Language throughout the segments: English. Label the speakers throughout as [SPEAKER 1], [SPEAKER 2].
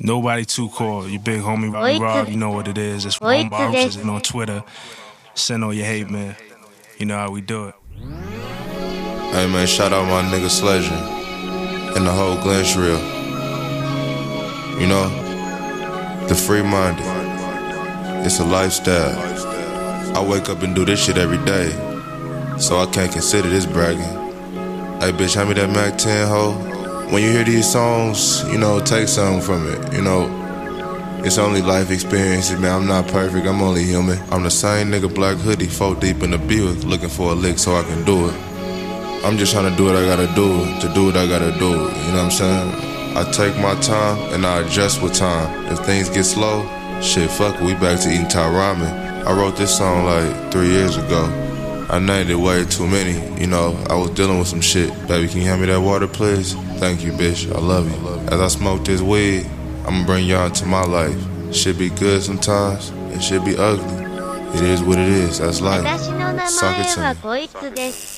[SPEAKER 1] Nobody too cool. You big homie Robbie Rob, you know what it is. It's one boxes and on Twitter. Send all your hate, man. You know how we do it.
[SPEAKER 2] Hey man, shout out my nigga Sledger and the whole Glenshrill. You know, the free minded. It's a lifestyle. I wake up and do this shit every day, so I can't consider this bragging. Hey bitch, hand me that Mac 10 hoe when you hear these songs, you know, take something from it. You know, it's only life experiences, man. I'm not perfect, I'm only human. I'm the same nigga, black hoodie, four deep in the Buick, looking for a lick so I can do it. I'm just trying to do what I gotta do, to do what I gotta do, you know what I'm saying? I take my time and I adjust with time. If things get slow, shit, fuck we back to eating Thai ramen. I wrote this song like three years ago. I named it way too many. You know, I was dealing with some shit. Baby, can you hand me that water, please? Thank you, bitch. I love you. As I smoke this weed, I'ma bring y'all into my life. Shit be good sometimes, it should be ugly. It is what it is. That's life. Suck it to me.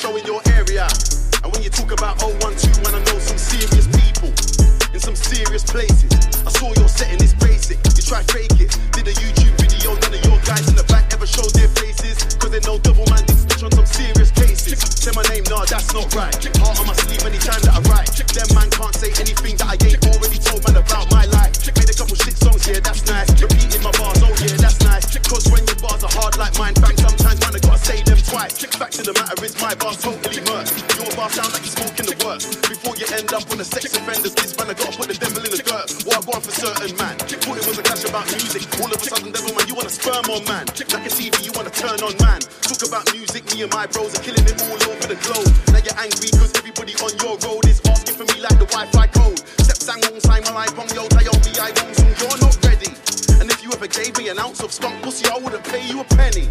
[SPEAKER 3] Show in your area. And when you talk about 012 when I know some serious people in some serious places. I saw your setting is basic. You try fake it. Did a YouTube video, none of your guys in the back ever showed their faces. Cause they know double man did snitch on some serious cases. Say my name, nah, that's not right. Heart on my sleeve anytime twice. Fact to the matter is my bars totally murked. Your bar sound like you're smoking the work. Before you end up on a sex offender's list, man, I gotta put the devil in the dirt. What I want for certain man. Thought it was a clash about music. All of a sudden, devil man, you wanna sperm on man. Like a TV, you wanna turn on man. Talk about music, me and my bros are killing it all over the globe. Now you're angry cause everybody on your road is asking for me like the Wi-Fi code. Step sang wong sign my life on yo, Tayomi, I won't soon, you're not ready. And if you ever gave me an ounce of skunk pussy, I wouldn't pay you a penny.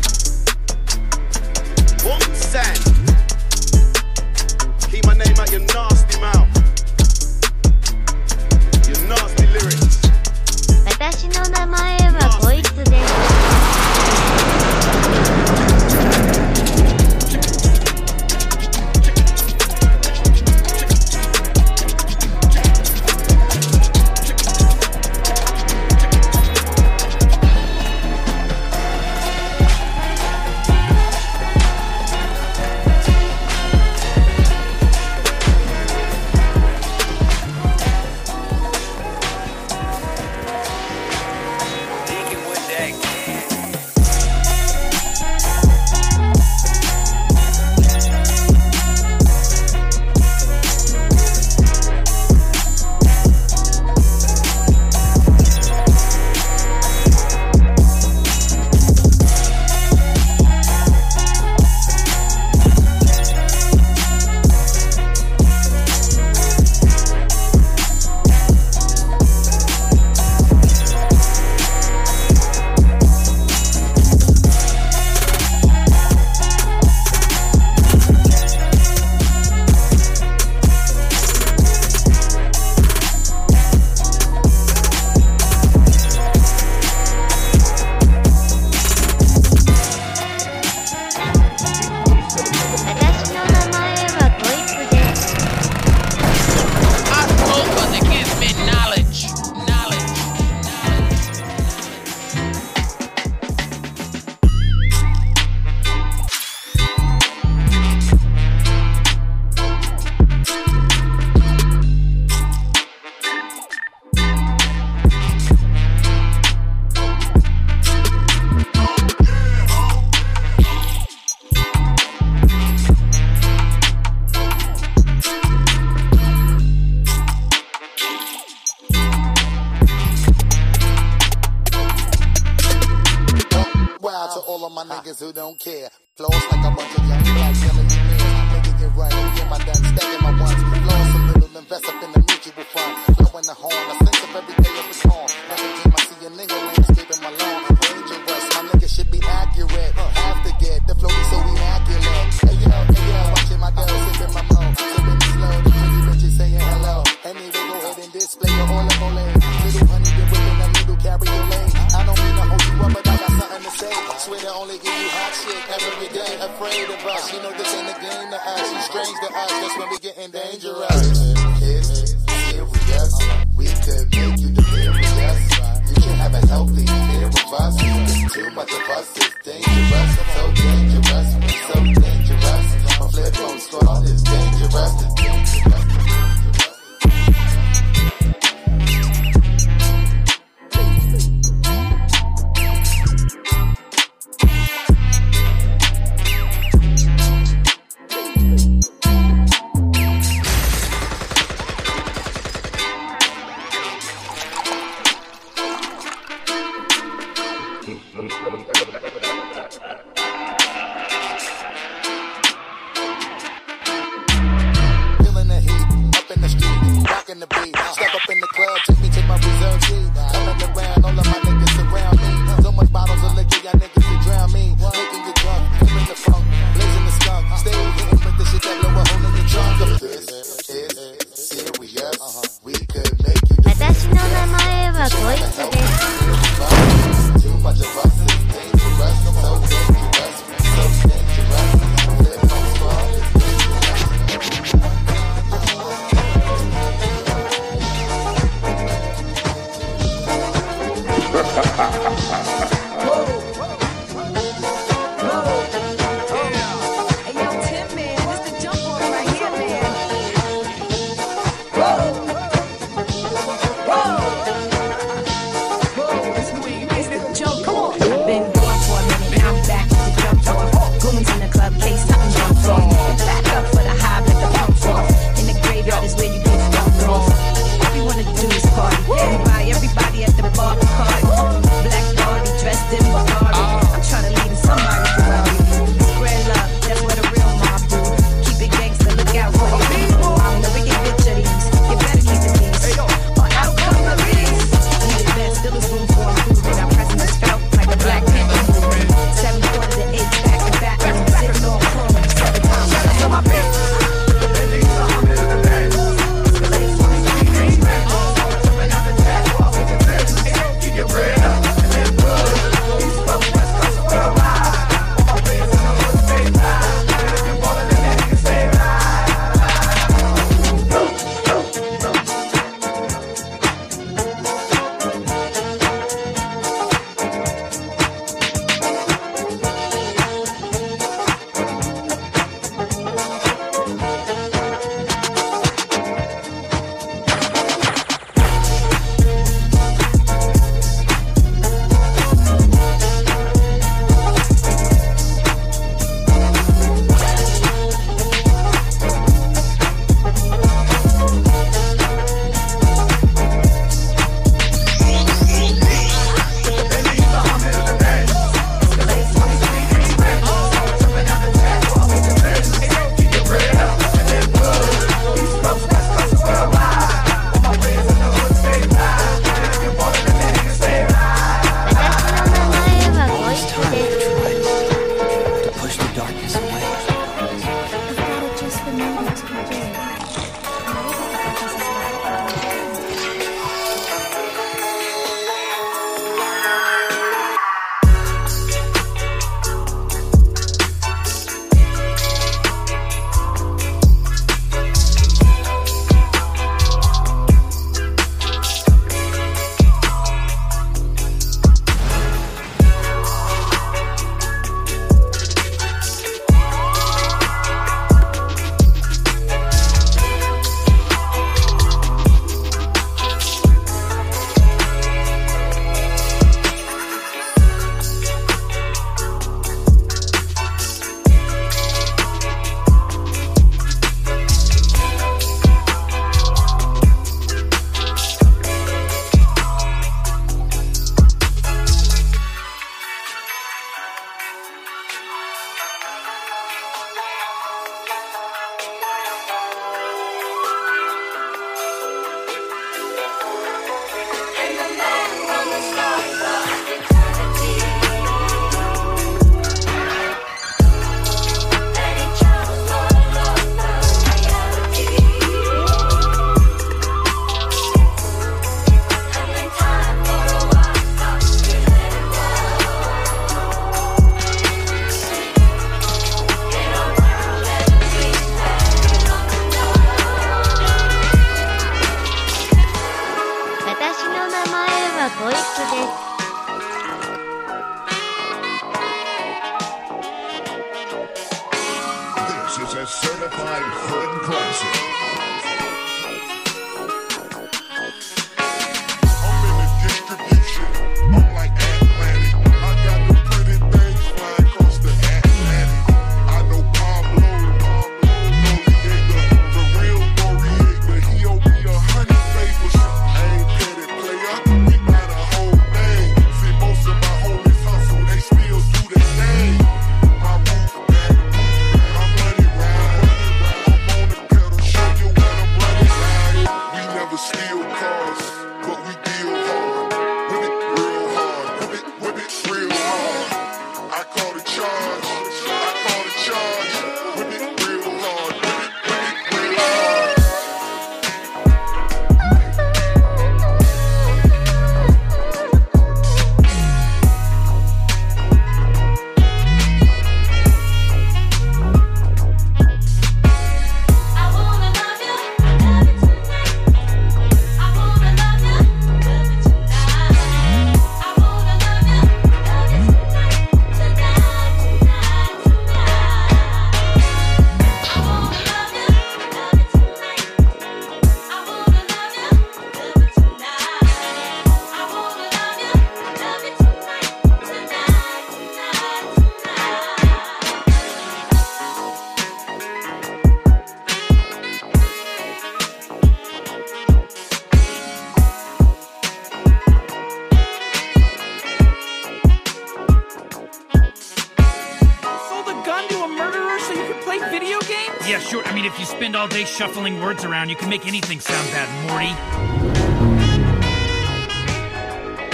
[SPEAKER 4] shuffling words around, you can make anything sound bad, Morty.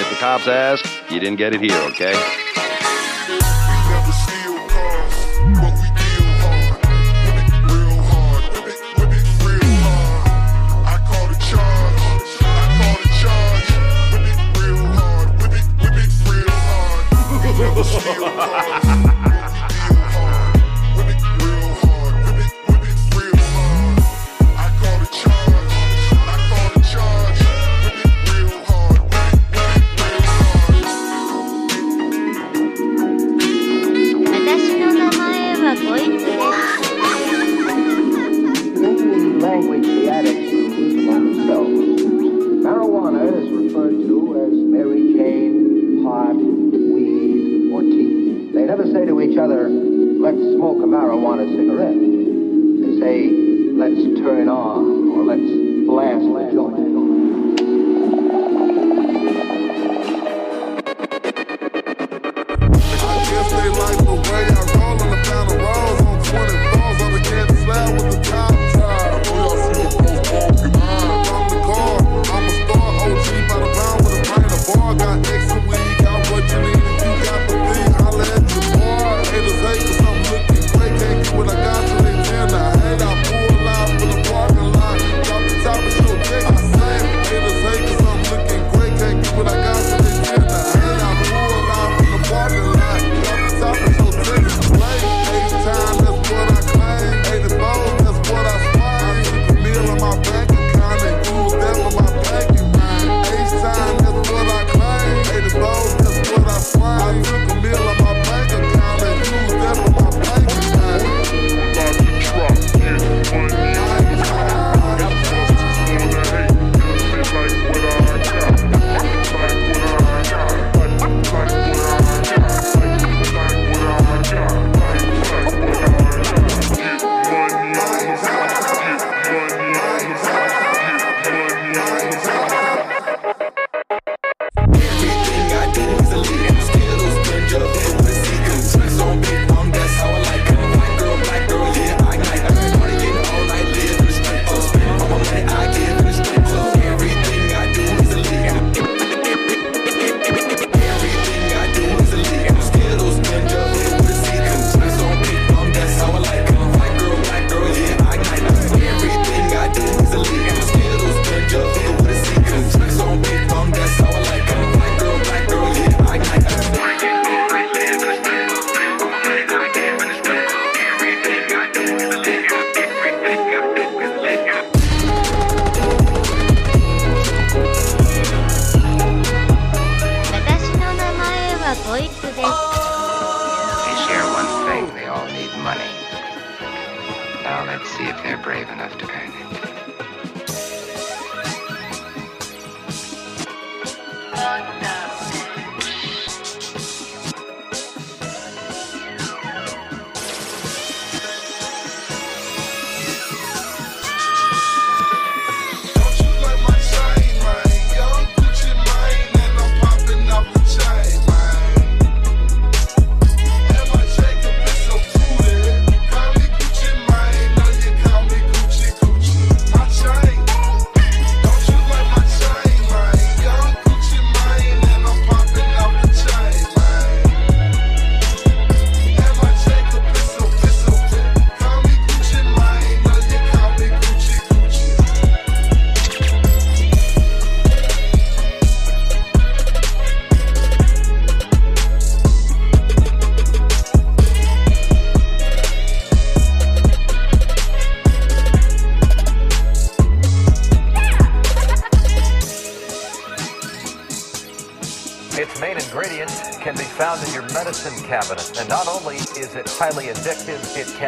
[SPEAKER 5] If the cops ask, you didn't get it here, okay?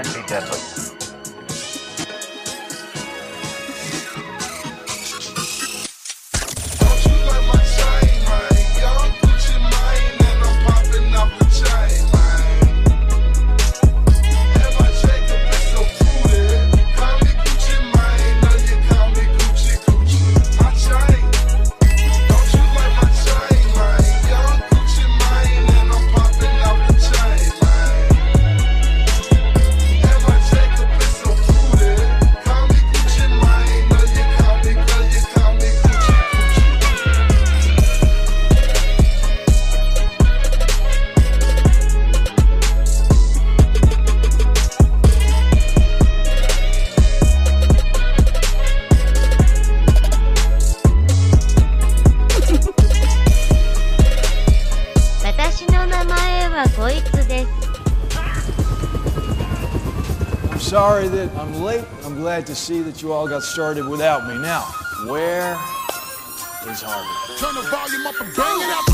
[SPEAKER 6] can be
[SPEAKER 7] done. glad to see that you all got started without me. Now, where is Harvey?
[SPEAKER 8] Turn the volume up and bang it
[SPEAKER 9] out.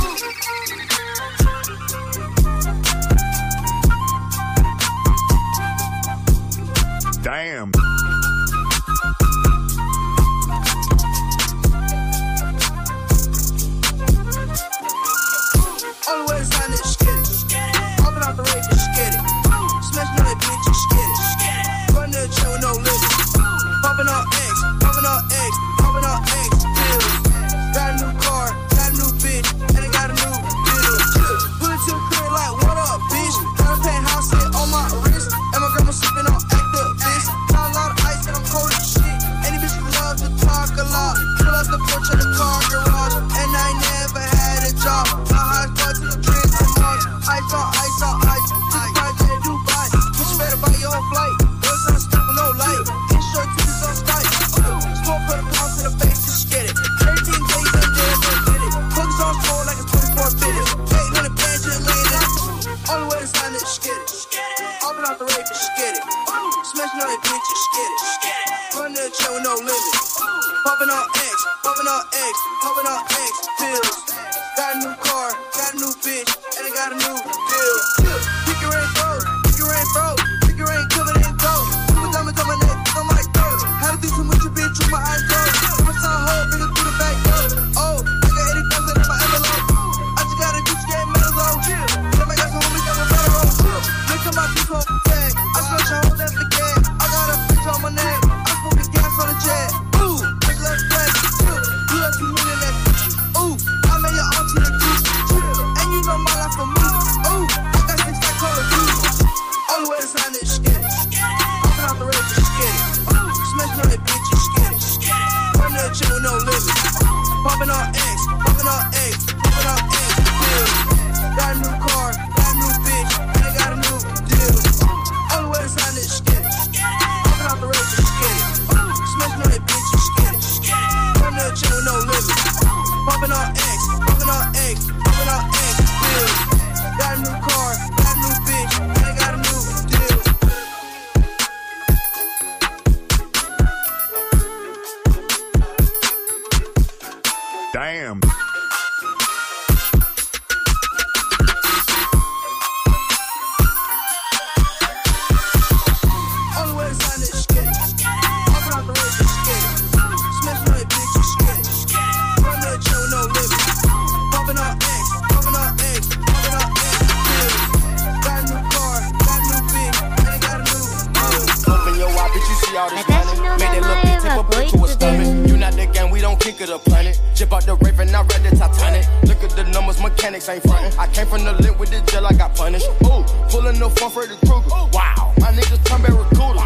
[SPEAKER 9] out the
[SPEAKER 10] raven. I read the Titanic. Look at the numbers, mechanics ain't frontin'. I came from the lint with the gel, I got punished. Ooh, pullin' the phone for the Kruger. Wow, my niggas turn back recruiter.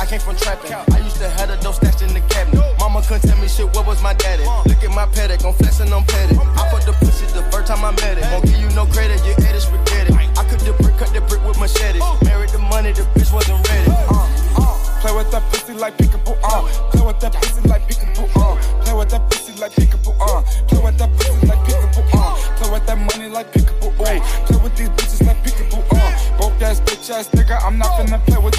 [SPEAKER 10] I came from trapping. I used to have a dope stashed in the cabinet. Mama couldn't tell me shit, what was my daddy? Uh. Look at my paddock, I'm flexing, I'm petted. I fucked the pussy the first time I met it. Won't give you no credit, Your ate it, spaghetti. I cut the brick, cut the brick with machete. Married the money, the bitch wasn't ready. Uh, uh,
[SPEAKER 11] play with that pussy like peekaboo. Uh, play with that pussy. ass nigga, I'm not finna play with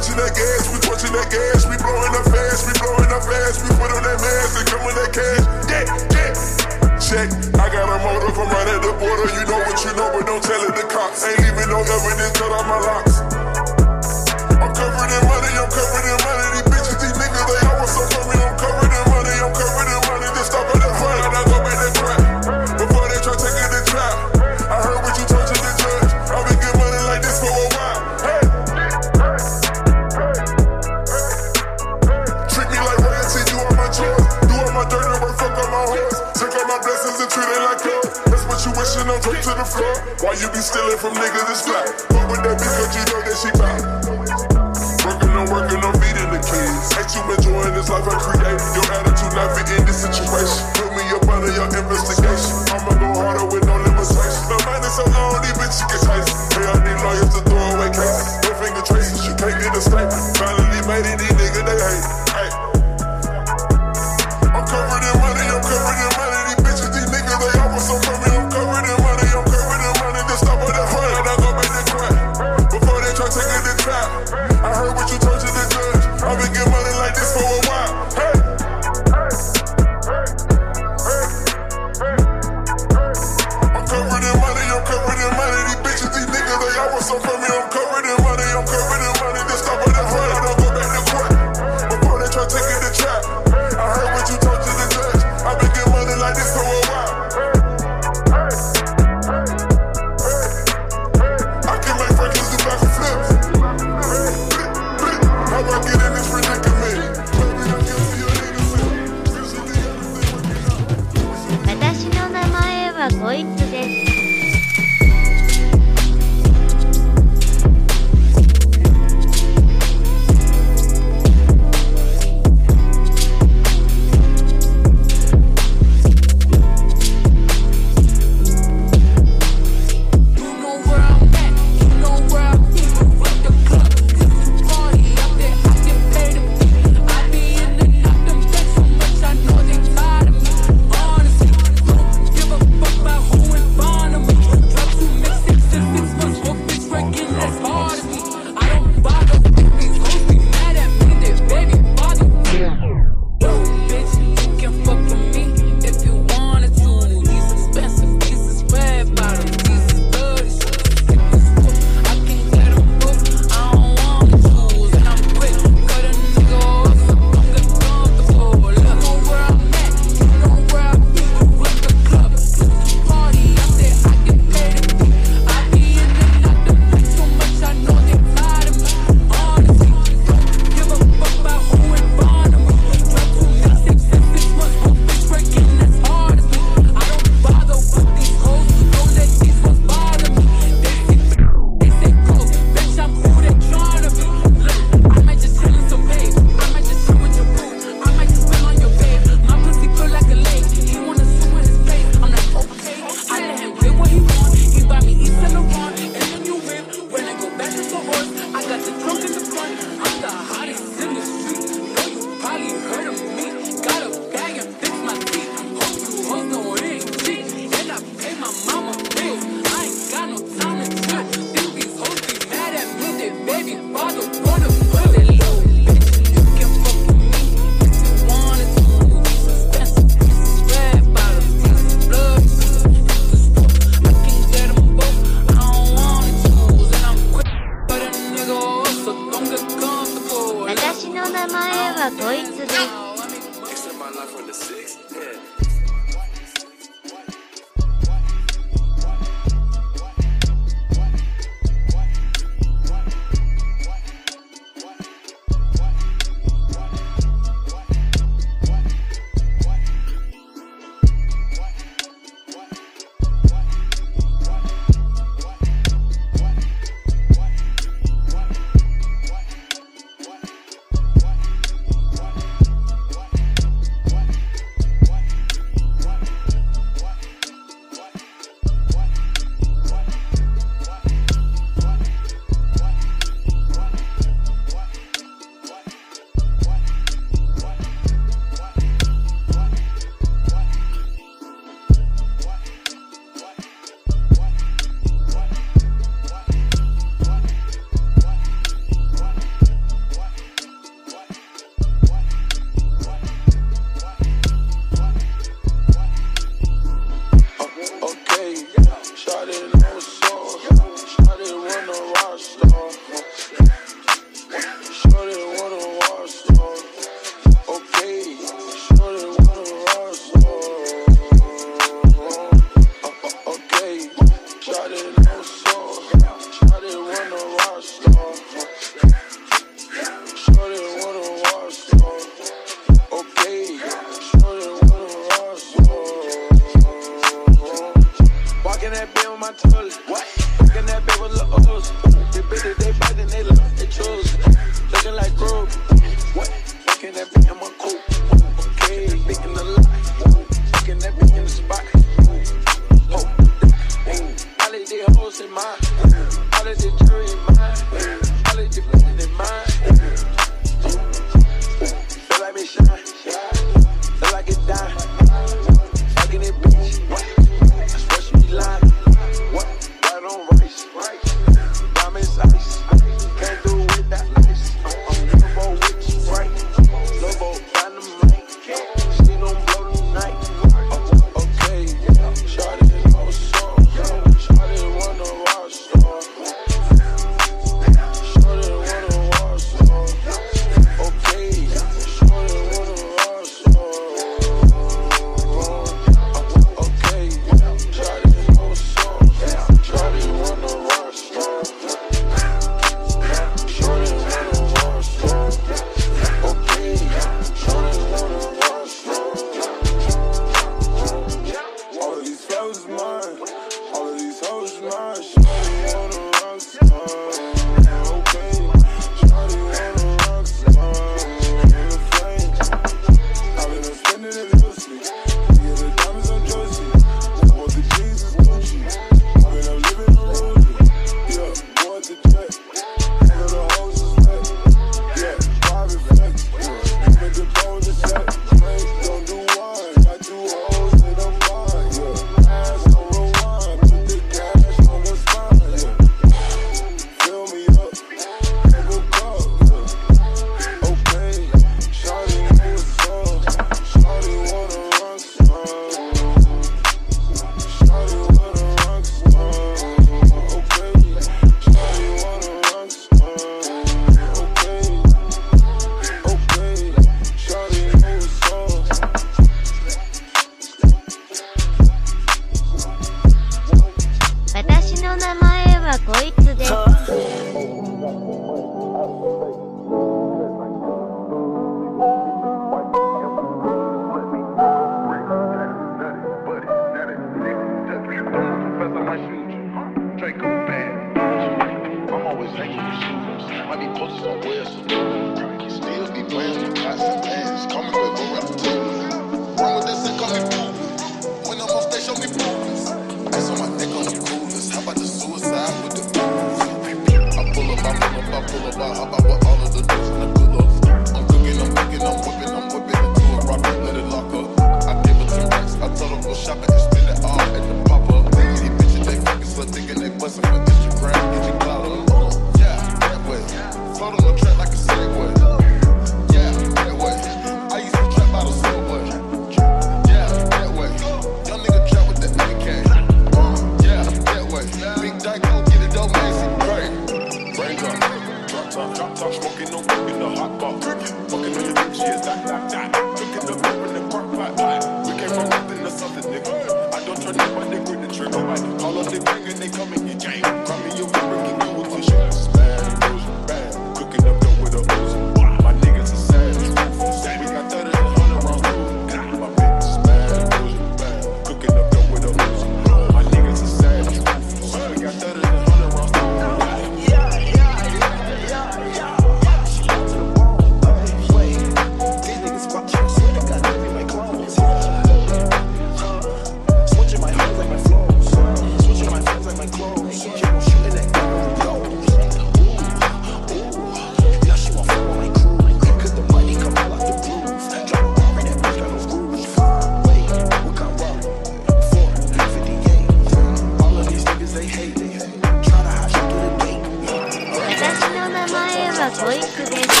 [SPEAKER 12] 前はボイクです。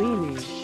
[SPEAKER 13] Leaning.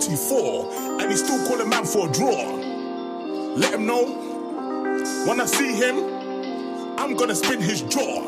[SPEAKER 2] 44 and he's still calling man for a draw. Let him know when I see him, I'm gonna spin his jaw.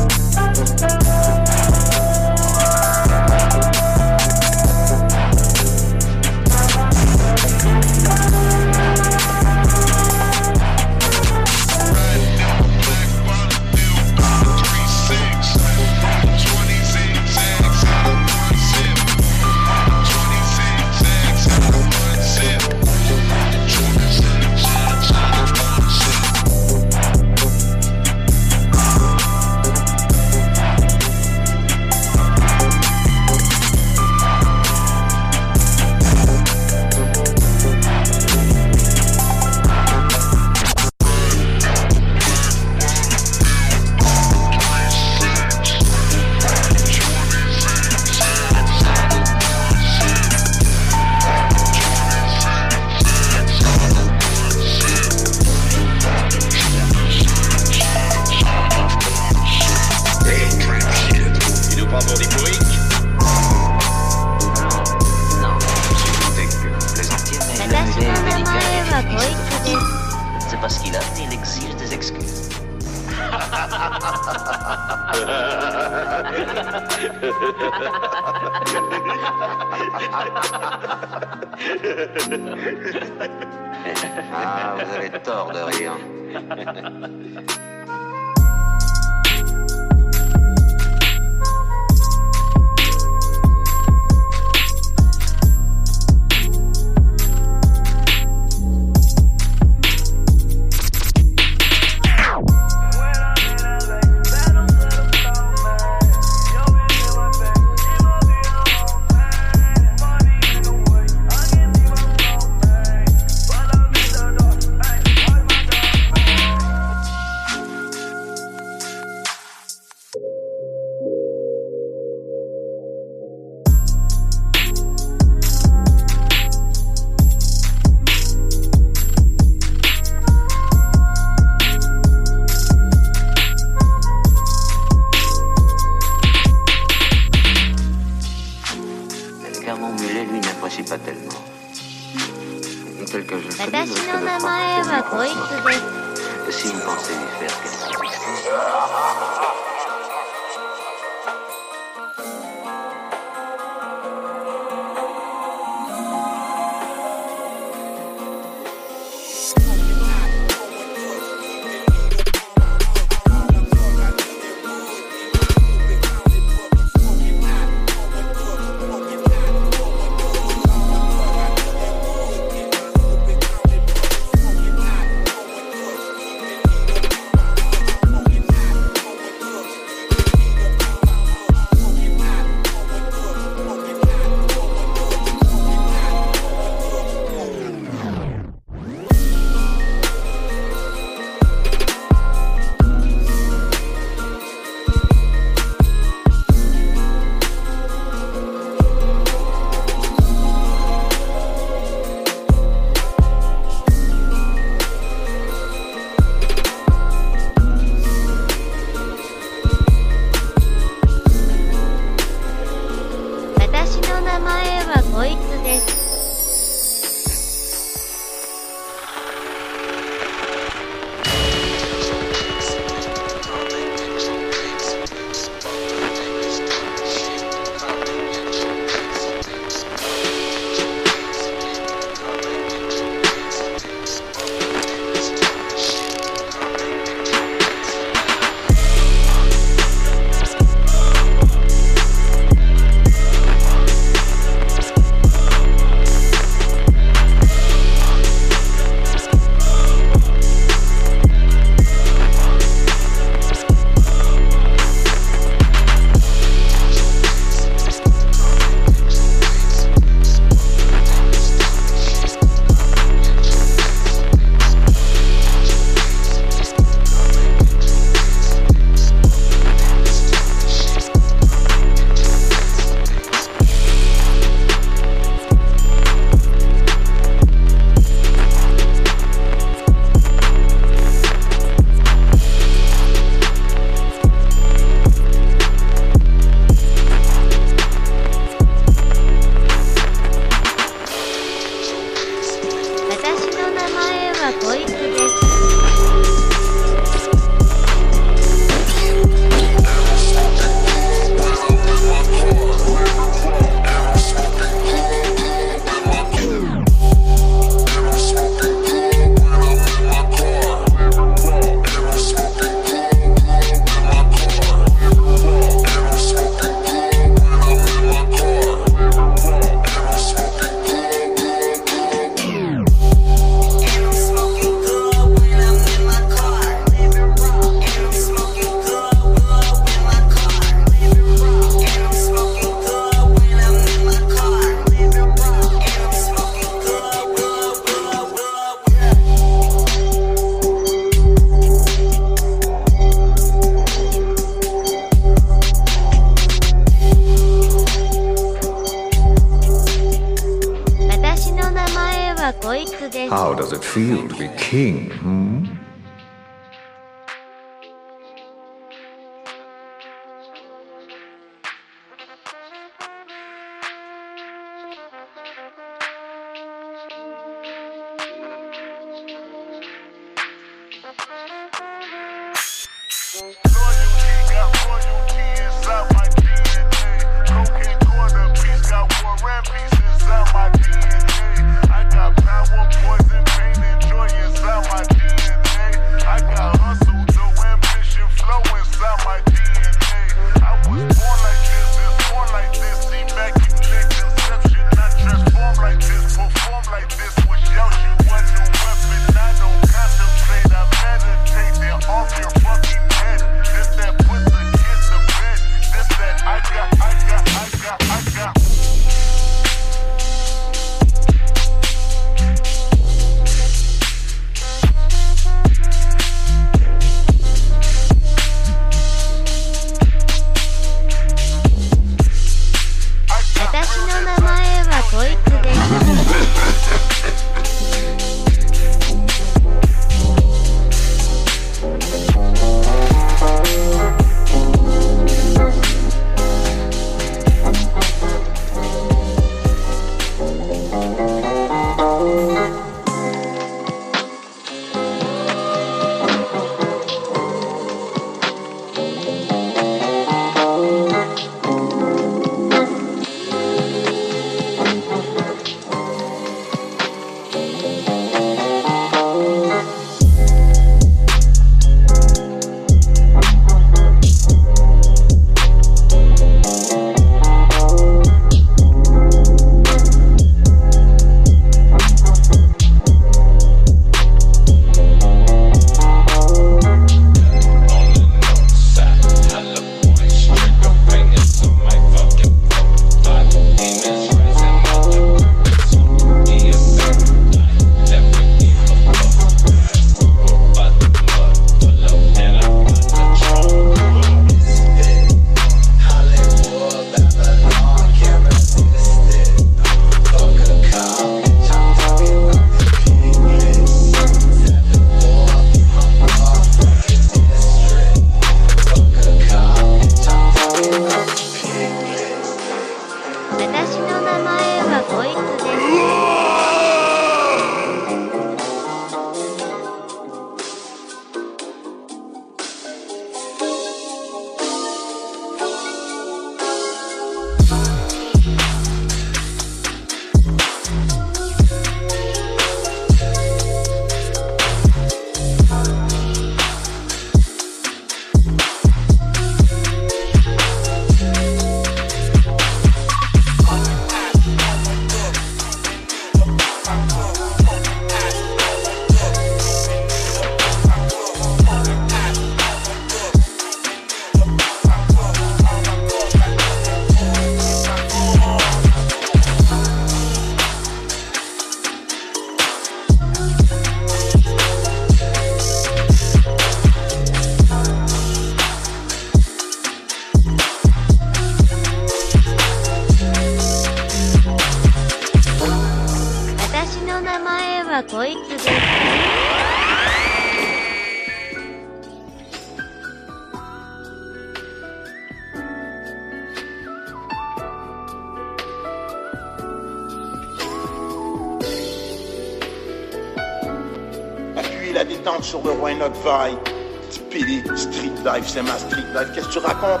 [SPEAKER 14] Speedy, street dive, c'est ma street dive. Qu'est-ce que tu racontes?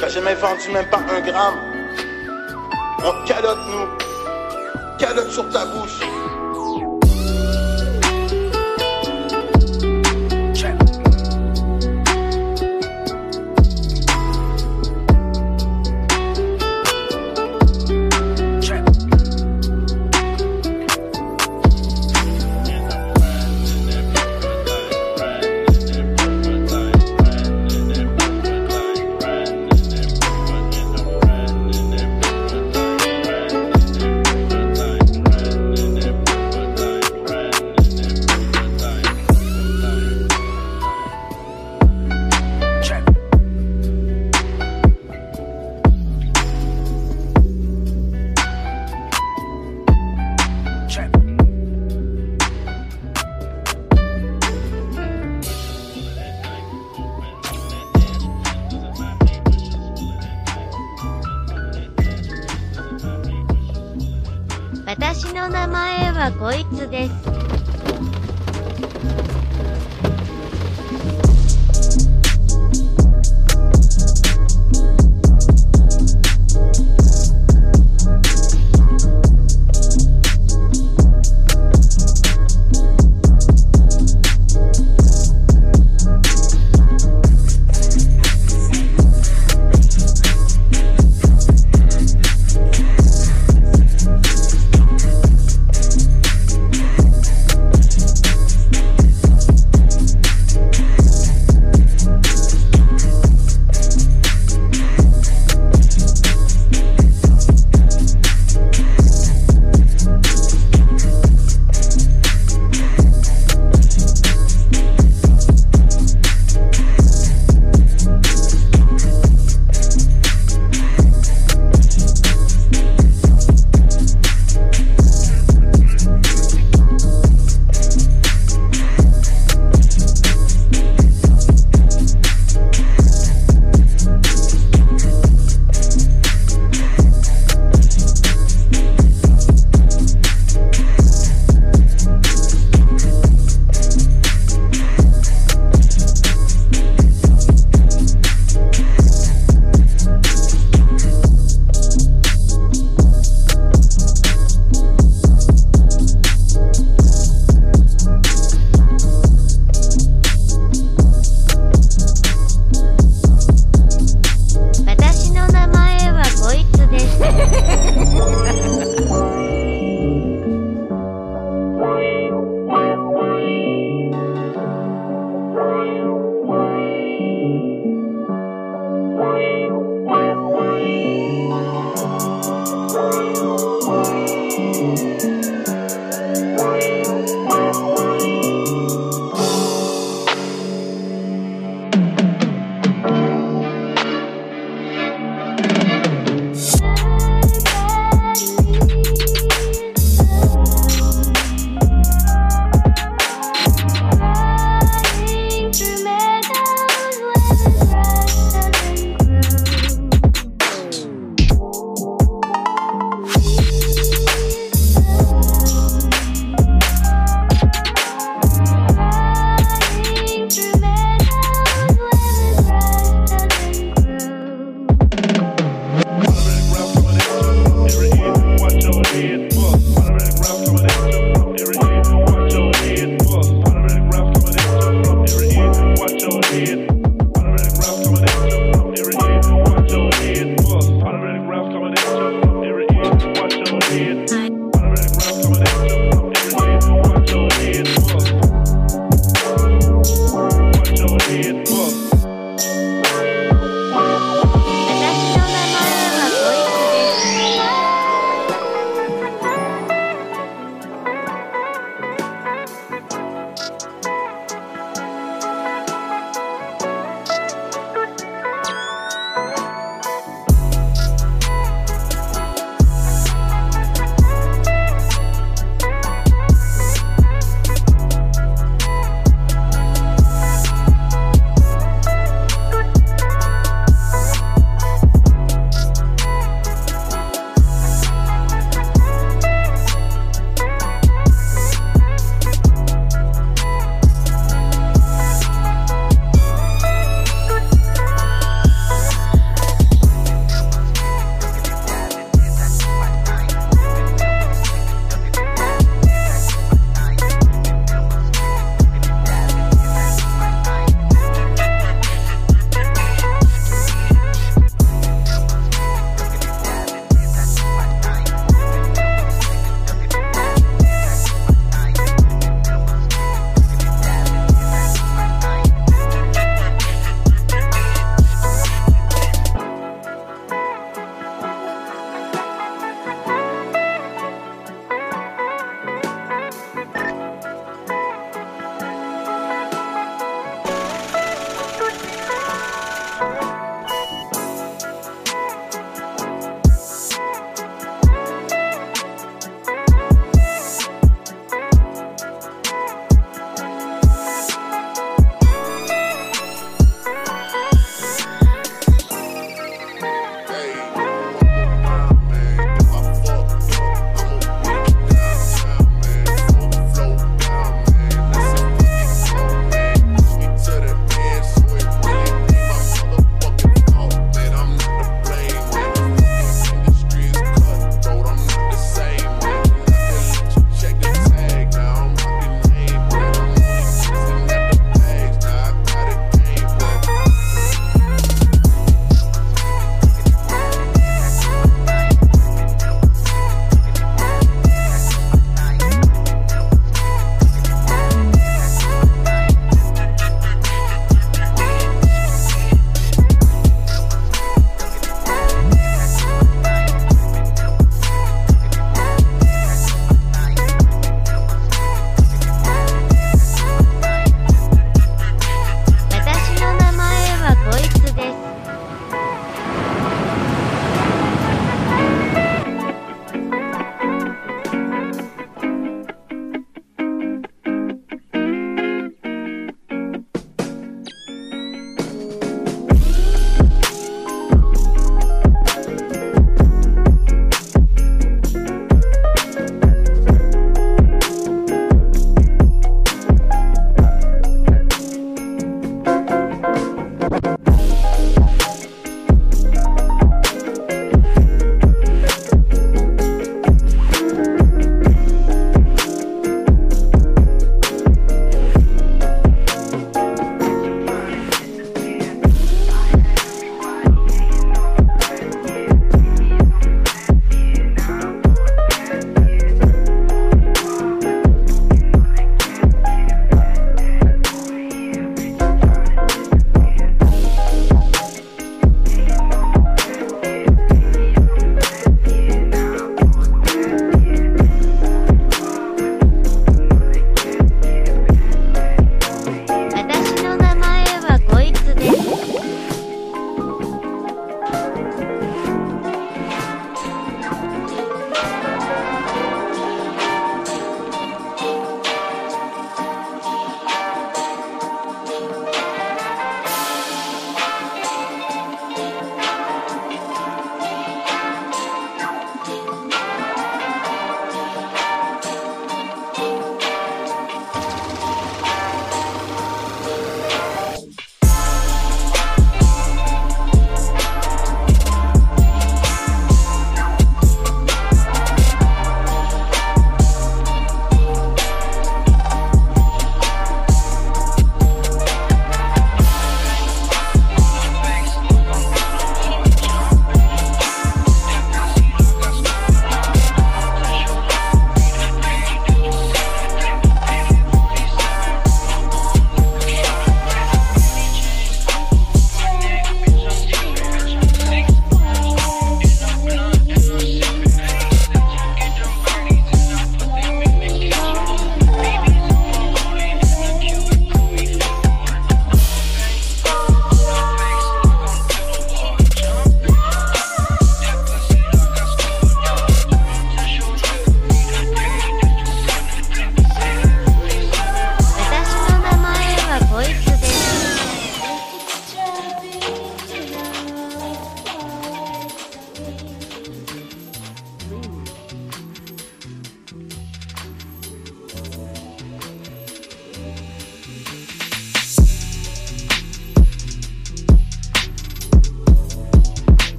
[SPEAKER 14] T'as jamais vendu même pas un gramme. On te calotte, nous. Calotte sur ta bouche.
[SPEAKER 10] “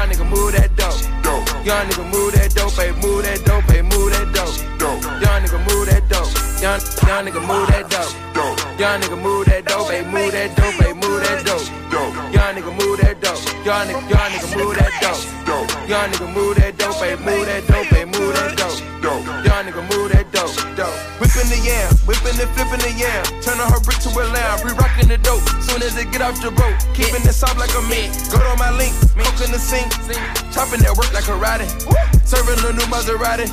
[SPEAKER 10] Young nigga, move that dope. Young nigga, move that dope, ayy, move that dope, ayy, move that dope. Young nigga, move that dope. Young, young nigga, move that dope. Young nigga, move that dope, ayy, move that dope, ayy, move that dope. Young nigga, move that dope. Young nigga, young nigga, move that dope. Young nigga, move that dope, ayy, move that dope, ayy, move that dope. Dope, young nigga, move that dope, dope.
[SPEAKER 15] Whipping the yam, whipping and flipping the yam. Turning her brick to a lamb, re rocking the dope. Soon as it get off the boat, keeping it soft like a meat. Go to my link, coke in the sink. Chopping that work like karate. Serving a new Maserati.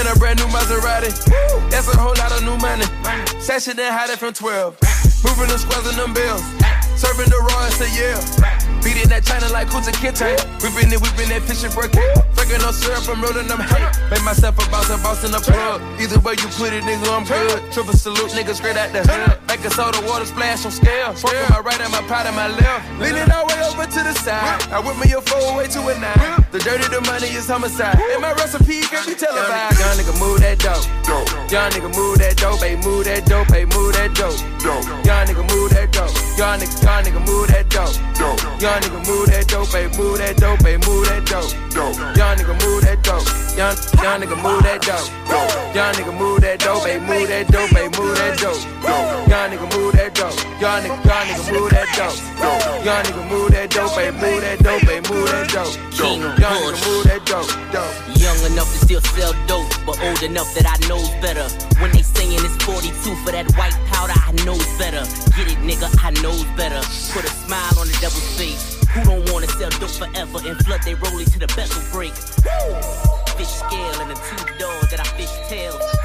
[SPEAKER 15] In a brand new Maserati. That's a whole lot of new money. Sashing and hiding from 12. Moving the squares and them bills. Serving the raw say yeah. Beating that China like Kunta Kinte. Whipping it, whipping that fishing for a cake. Fucking no syrup, I'm rolling them hate. Make myself a boss, a boss in the plug. Either way you put it, nigga, I'm good. Triple salute, nigga, straight out the hood. Make a soda water splash on scale. Swerve my right and my pot and my left. Leaning all the way over to the side. I whip me a four way to a nine. The dirty, the money is homicide. And my recipe can be televised.
[SPEAKER 10] Young nigga, move that dope. Young nigga, move that dope, ayy, move that dope, ayy, move that dope. Young nigga, move that dope. Young nigga, young nigga, move that dope. Nigga, move that dope, ayy, move that dope, ayy, move that dope. Young nigga, move that dope. Young, young nigga, move that dope. Young nigga, move that dope, ayy, move that dope, ayy, move that dope. Young nigga, move that dope. Young nigga, young nigga, move that dope. Young nigga, move that dope, ayy, move that dope, ayy, move that dope. Young nigga, move that dope.
[SPEAKER 16] Young enough to still sell dope, but old enough that I knows better. When they saying it's 42 for that white powder, I knows better. Get it, nigga, I knows better. Put a smile on the devil's face. Who don't wanna sell dope forever and flood they rollie to the bezel break? Fish scale and a two door that I fish tails.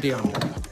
[SPEAKER 17] Bounty on.
[SPEAKER 8] Hey,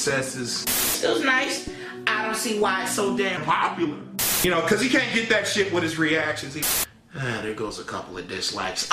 [SPEAKER 18] successes. It
[SPEAKER 19] was nice. I don't see why it's so damn popular. You know, because he can't get that shit with his reactions. He... Ah, there goes a couple of dislikes.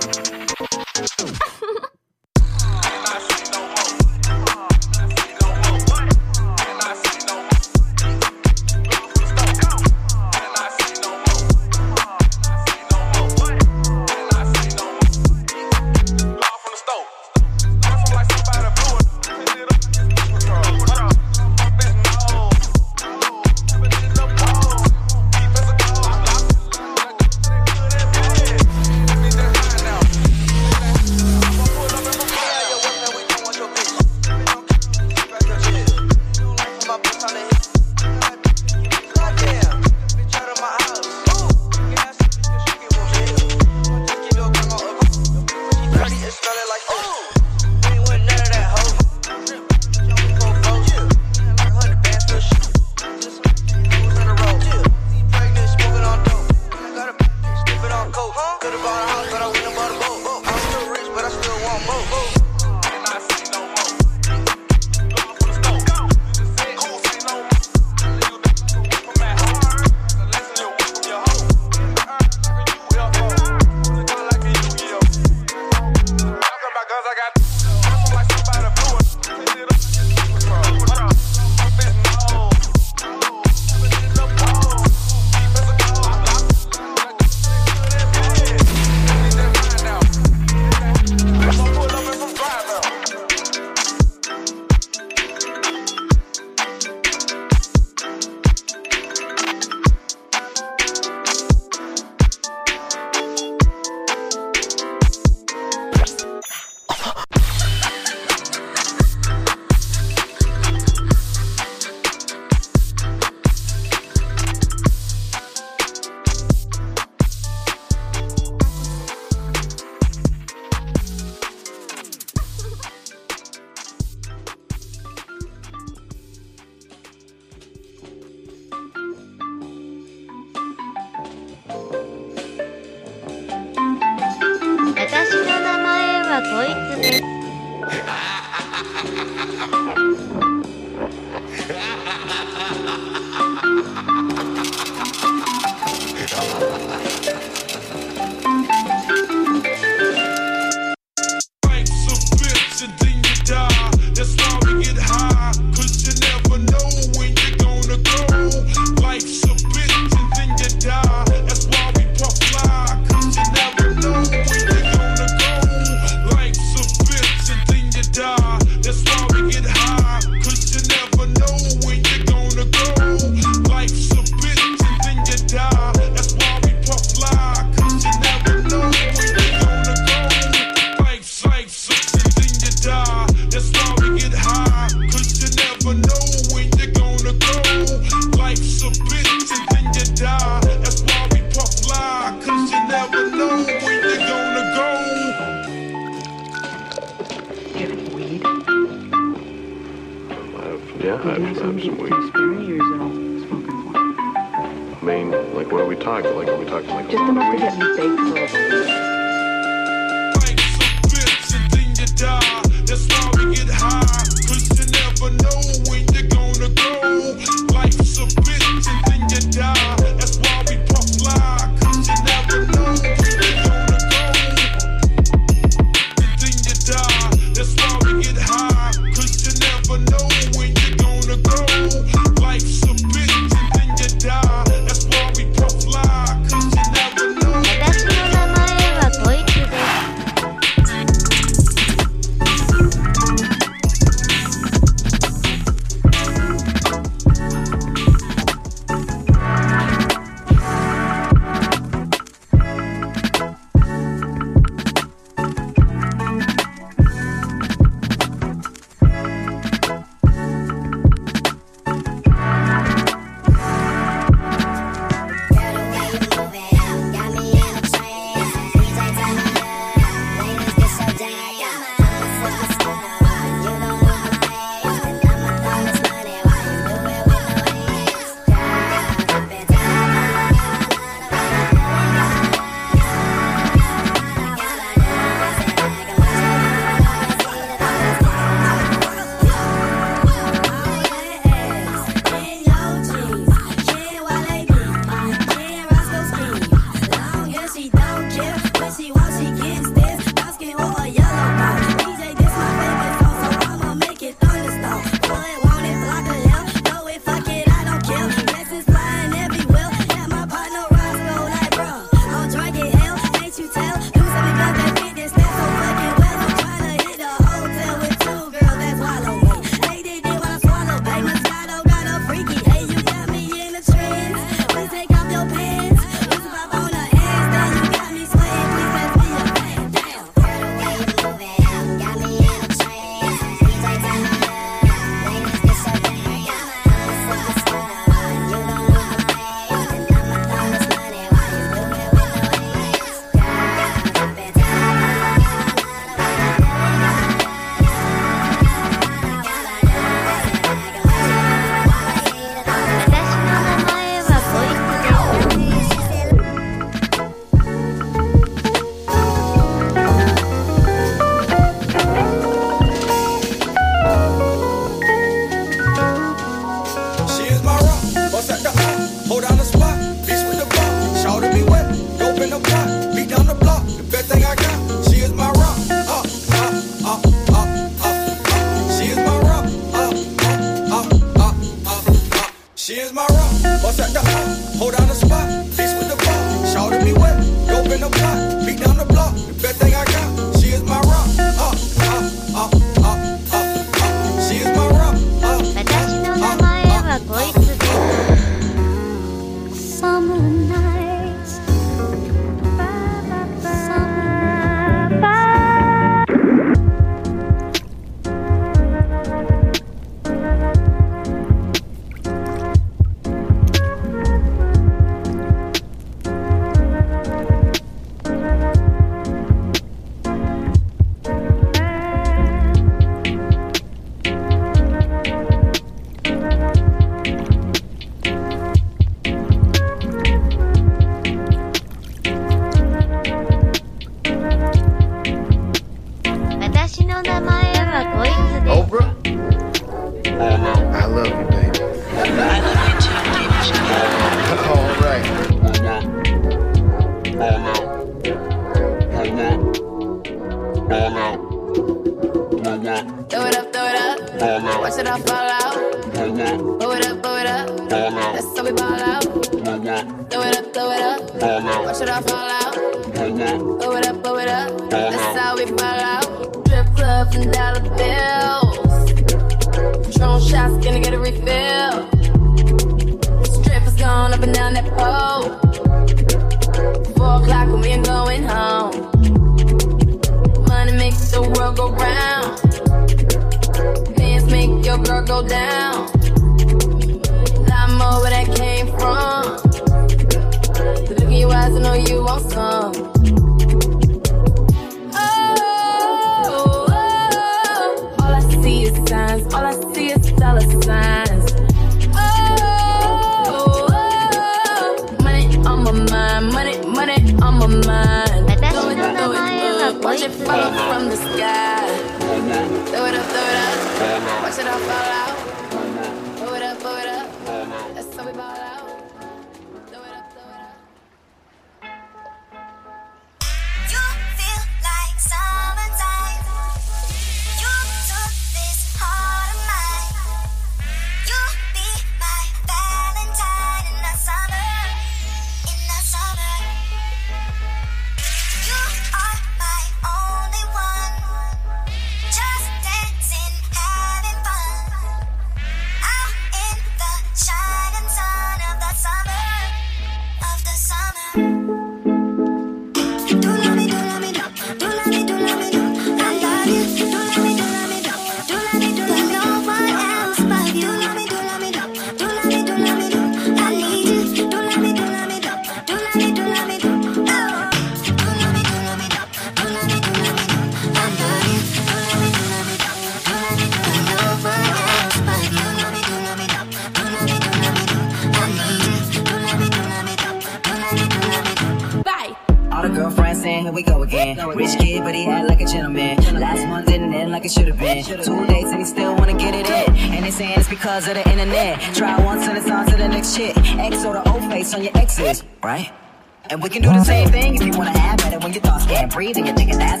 [SPEAKER 20] And we
[SPEAKER 21] can do the same thing if you wanna have at it when your thoughts can't breathe and you're thinking that's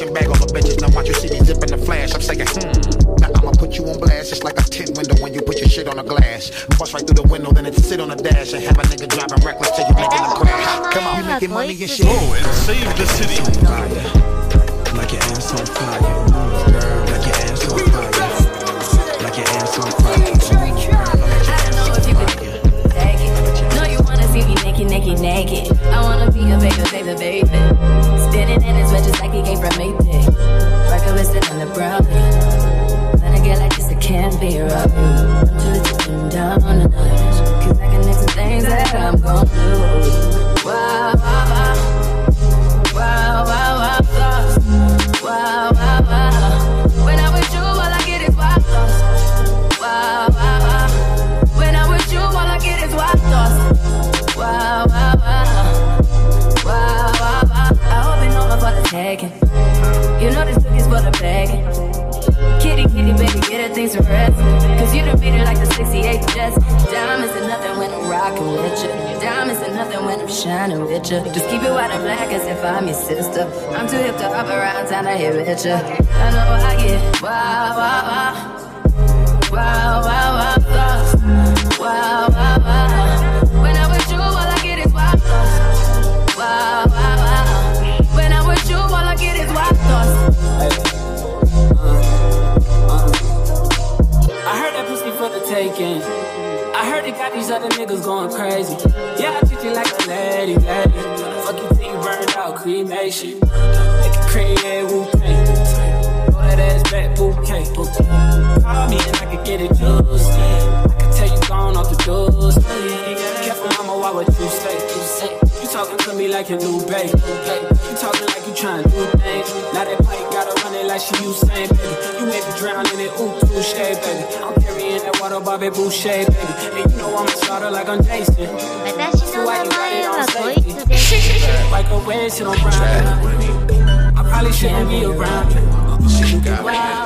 [SPEAKER 22] fashion bag all the bitches. Now watch you see me zipping the flash. I'm saying, hmm. Now I'ma put you on blast. It's like a tin window when you put your shit on a glass. Bust right through the window, then it sit on a dash and have a nigga driving reckless till you make them crash. Come on, you making money and shit.
[SPEAKER 23] Oh, and save the city.
[SPEAKER 24] O'Shea, baby. And you know I'm
[SPEAKER 25] a starter like I'm Jason.
[SPEAKER 12] But that's just so I am. ride it
[SPEAKER 25] Like a wedge, she don't. I probably shouldn't be around you.
[SPEAKER 20] She got me.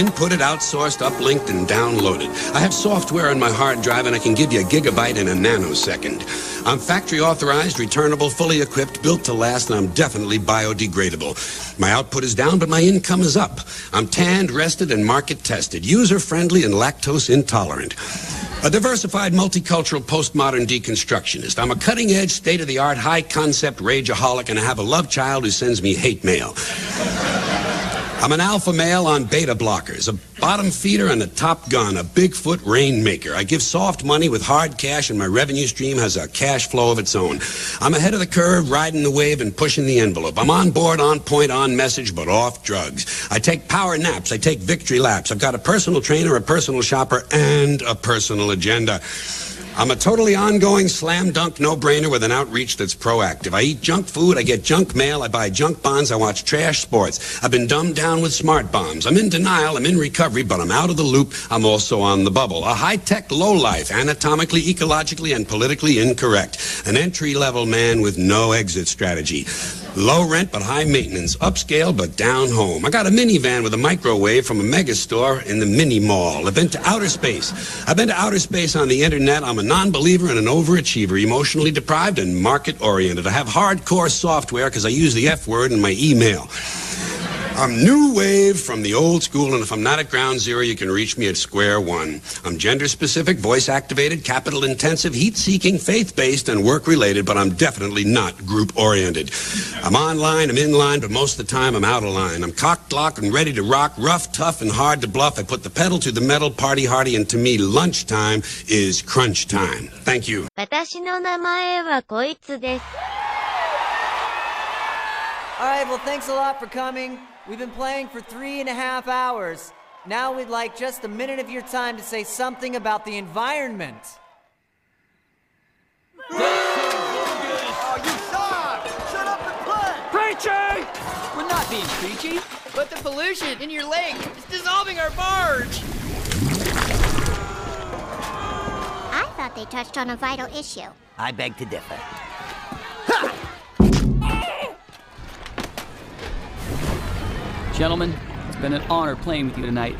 [SPEAKER 26] Inputted, outsourced, uplinked, and downloaded. I have software on my hard drive, and I can give you a gigabyte in a nanosecond. I'm factory authorized, returnable, fully equipped, built to last, and I'm definitely biodegradable. My output is down, but my income is up. I'm tanned, rested, and market tested, user friendly, and lactose intolerant. A diversified, multicultural, postmodern deconstructionist. I'm a cutting edge, state of the art, high concept rageaholic, and I have a love child who sends me hate mail. I'm an alpha male on beta blockers, a bottom feeder and a top gun, a Bigfoot rainmaker. I give soft money with hard cash, and my revenue stream has a cash flow of its own. I'm ahead of the curve, riding the wave and pushing the envelope. I'm on board, on point, on message, but off drugs. I take power naps. I take victory laps. I've got a personal trainer, a personal shopper, and a personal agenda. I'm a totally ongoing slam dunk no brainer with an outreach that's proactive. I eat junk food, I get junk mail, I buy junk bonds, I watch trash sports. I've been dumbed down with smart bombs. I'm in denial, I'm in recovery, but I'm out of the loop. I'm also on the bubble. A high tech low life, anatomically, ecologically, and politically incorrect. An entry level man with no exit strategy. Low rent but high maintenance. Upscale but down home. I got a minivan with a microwave from a mega store in the mini mall. I've been to outer space. I've been to outer space on the internet. I'm a non-believer and an overachiever, emotionally deprived and market oriented. I have hardcore software because I use the F word in my email. I'm new wave from the old school, and if I'm not at ground zero, you can reach me at square one. I'm gender specific, voice activated, capital intensive, heat seeking, faith based, and work related, but I'm definitely not group oriented. I'm online, I'm in line, but most of the time I'm out of line. I'm cocked, locked, and ready to rock, rough, tough, and hard to bluff. I put the pedal to the metal, party hardy, and to me, lunchtime is crunch time. Thank you.
[SPEAKER 12] 私の名前はこいつです。
[SPEAKER 27] Alright, well, thanks a lot for coming. We've been playing for three and a half hours. Now we'd like just a minute of your time to say something about the environment.
[SPEAKER 28] Preachy! We're not being preachy.
[SPEAKER 29] But the pollution in your lake is dissolving our barge.
[SPEAKER 30] I thought they touched on a vital issue.
[SPEAKER 31] I beg to differ.
[SPEAKER 32] Gentlemen, it's been an honor playing with you tonight.